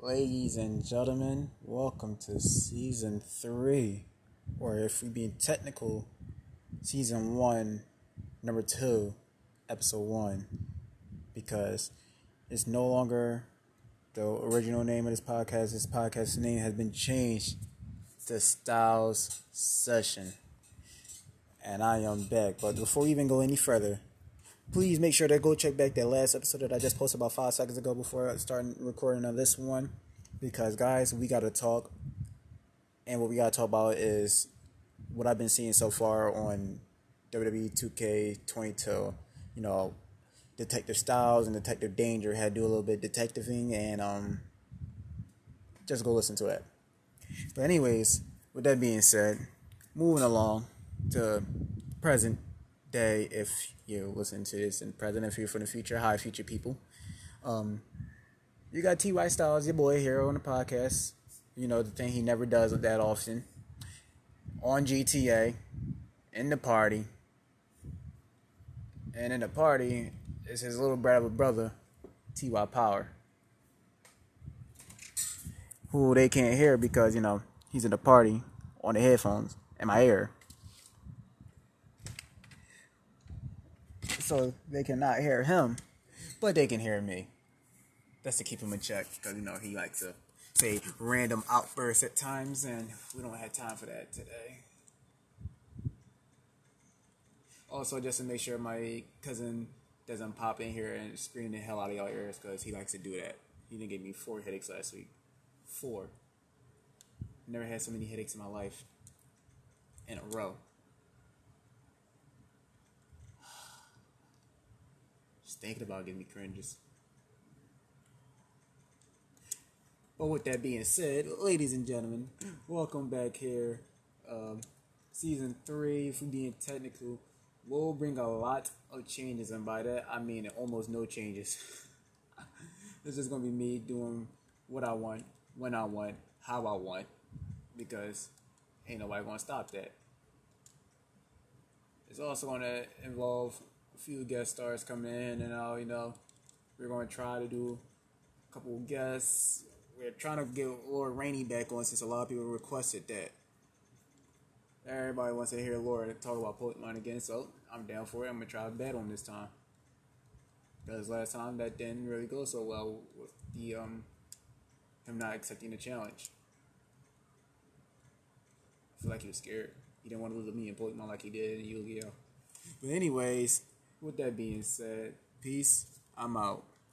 Ladies and gentlemen, welcome to season three, or if we be technical, season one, number two, episode one, because it's no longer the original name of this podcast. This podcast's name has been changed to Styles Session, and I am back. But before we even go any further, please make sure to go check back that last episode that I just posted about five seconds ago before starting recording on this one. Because guys, we gotta talk, and what we gotta talk about is what I've been seeing so far on WWE 2K22. You know, Detective Styles and Detective Danger had to do a little bit detectiving, and um, just go listen to it. But anyways, with that being said, moving along to present day if you listen to this and present if you're for the future, hi future people. Um, you got T.Y. Styles, your boy here on the podcast. You know, the thing he never does that often. On GTA, in the party. And in the party is his little brother brother, T.Y. Power. Who they can't hear because, you know, he's in the party on the headphones in my ear. So they cannot hear him, but they can hear me. That's to keep him in check because you know he likes to say random outbursts at times, and we don't have time for that today. Also, just to make sure my cousin doesn't pop in here and scream the hell out of y'all ears because he likes to do that. He didn't give me four headaches last week. Four. Never had so many headaches in my life in a row. Thinking about giving me cringes. But with that being said, ladies and gentlemen, welcome back here. Um, season three, if we're being technical, will bring a lot of changes, and by that I mean almost no changes. this is gonna be me doing what I want, when I want, how I want, because ain't nobody gonna stop that. It's also gonna involve few guest stars coming in and out. You know, we're going to try to do a couple guests. We're trying to get Lord Rainey back on since a lot of people requested that. Everybody wants to hear Lord talk about Pokemon again, so I'm down for it. I'm gonna try to bet on this time. Because last time that didn't really go so well with the um him not accepting the challenge. I feel like he was scared. He didn't want to lose to me in Pokemon like he did in Yu-Gi-Oh. But anyways, with that being said, peace. I'm out.